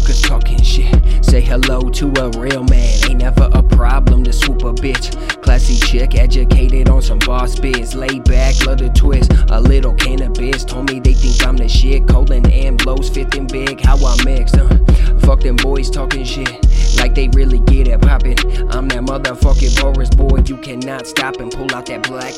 motherfuckers talking shit. Say hello to a real man, ain't never a problem to swoop a bitch. Classy chick, educated on some boss biz. Lay back, love the twist. A little cannabis told me they think I'm the shit. Colin and blows, fitting big, how I mix. Uh. Fuck them boys talking shit like they really get it poppin'. I'm that motherfucking Porras boy, you cannot stop and pull out that black.